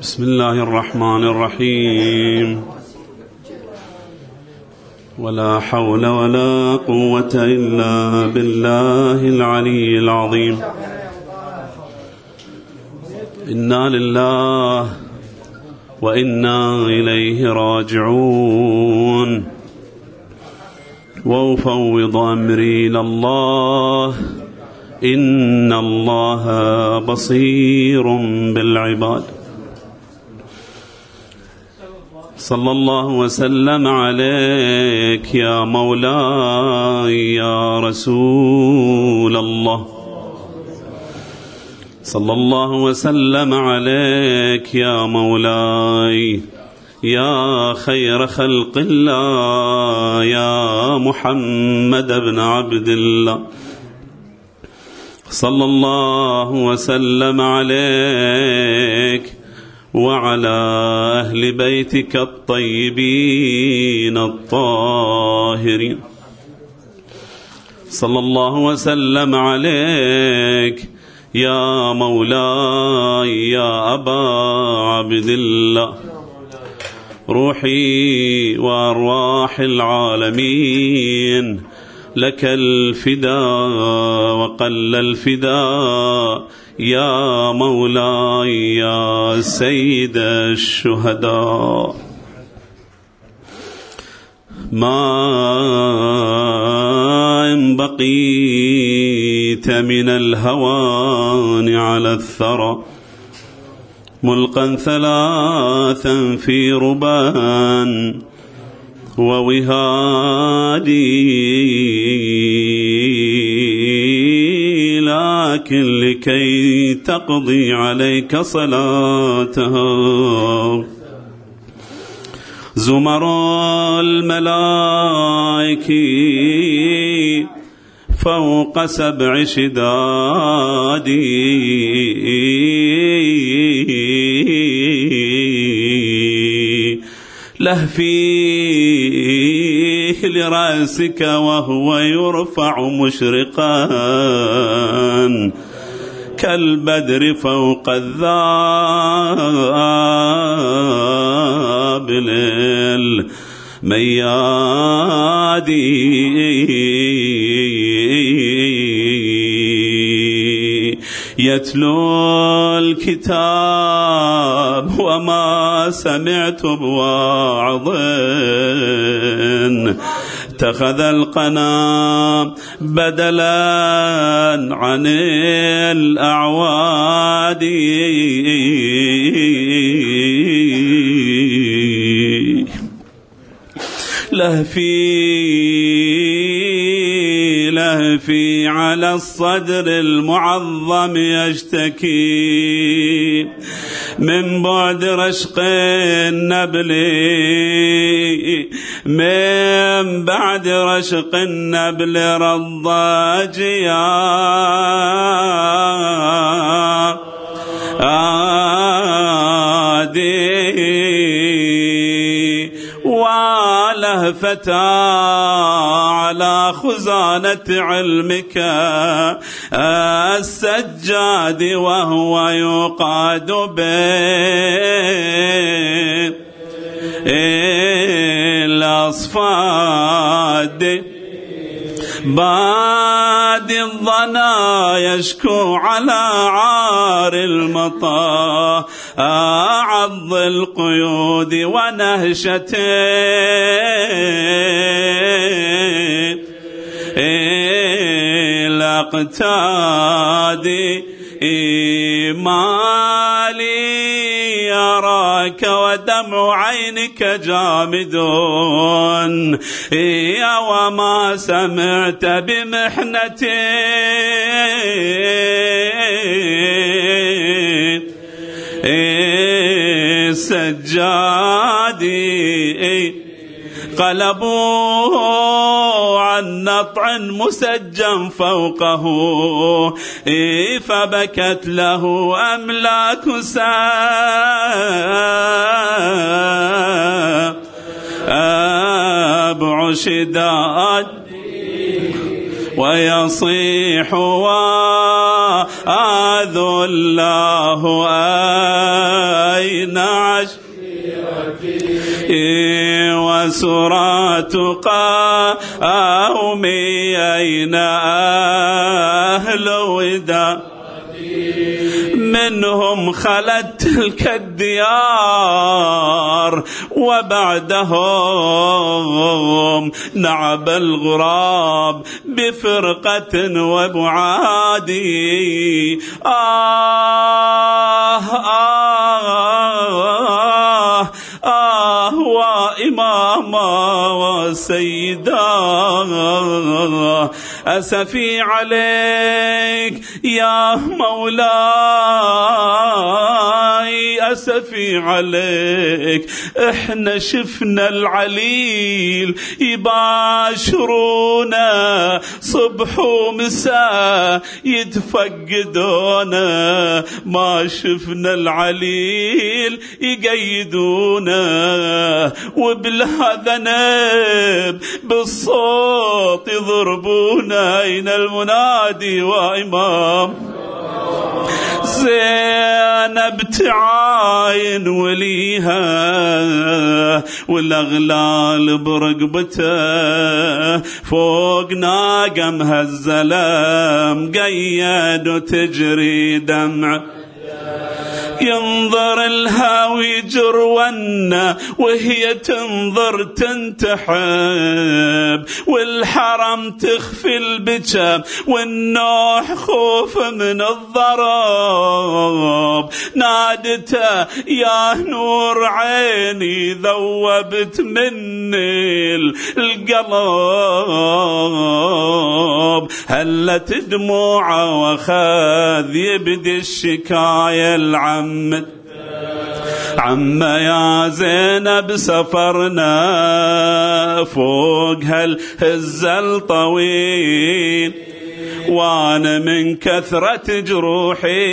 بسم الله الرحمن الرحيم. ولا حول ولا قوة إلا بالله العلي العظيم. إنا لله وإنا إليه راجعون. وأفوض أمري إلى الله. إن الله بصير بالعباد. صلى الله وسلم عليك يا مولاي يا رسول الله. صلى الله وسلم عليك يا مولاي يا خير خلق الله يا محمد بن عبد الله. صلى الله وسلم عليك وعلى أهل بيتك الطيبين الطاهرين. صلى الله وسلم عليك يا مولاي يا أبا عبد الله. روحي وأرواح العالمين. لك الفداء وقل الفداء. يا مولاي يا سيد الشهداء. ما إن بقيت من الهوان على الثرى ملقا ثلاثا في ربان ووهادي لكن لكي تقضي عليك صلاتها. زمر الملائكة فوق سبع شدادي لهفي لرأسك وهو يرفع مشرقا كالبدر فوق الذاب الميادي يتلو الكتاب وما سمعت بواعظ. اتخذ القنا بدلا عن الأعواد. لهفي لهفي على الصدر المعظم يشتكي. من بعد رشق النبل من بعد رشق النبل رضاجيا آدي فتى على خزانة علمك السجاد وهو يقاد به الأصفاد باد الظنا يشكو على عار المطا عض القيود ونهشته الاقتاد مالي ودمع عينك جامد. يا وما سمعت بمحنتي. سجادي قلبوه. عن نطع مسجم فوقه. فبكت له أملاك أبع شداد ويصيح وآذ الله أين عشيرتي؟ وسرات قومي أين أهل ودا منهم خلت تلك الديار وبعدهم نعب الغراب بفرقة وبعادي آه آه وسيدا أسفي عليك يا مولاي أسفي عليك. إحنا شفنا العليل يباشرونا صبح ومساء يتفقدونا. ما شفنا العليل يقيدونا. وبلا ذنب بالصوت يضربونا أين المنادي وإمام. زينب تعاين وليها والأغلال برقبته. فوق ناقه مهزله قيد وتجري دمع ينظر الهاوي جرونا وهي تنظر تنتحب والحرم تخفي البكا والنوح خوف من الضرب نادته يا نور عيني ذوبت مني القلب هلت دموعه وخذ يبدي الشكاية العم محمد. عم يا زينب سفرنا فوق هالهزة الطويل وأنا من كثرة جروحي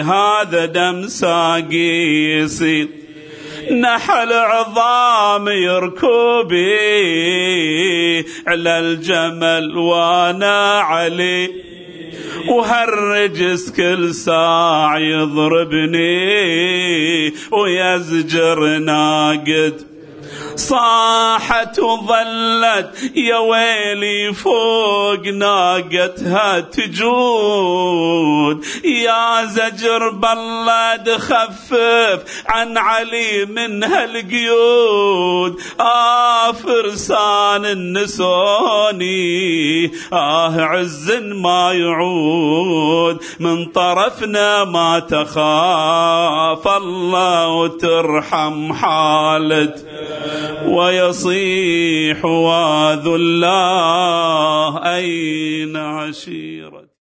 هذا دم ساقي يصير نحل عظامي ركوبي على الجمل وأنا علي. وهالرجس كل ساع يضربني ويزجر ناقد صاحت وظلت يا ويلي فوق ناقتها تجود. يا زجر بلد خفف عن علي من هالقيود آه فرسان النسوني آه عز ما يعود. من طرفنا ما تخاف الله وترحم حالت ويصيح واذو الله أين عشيرة.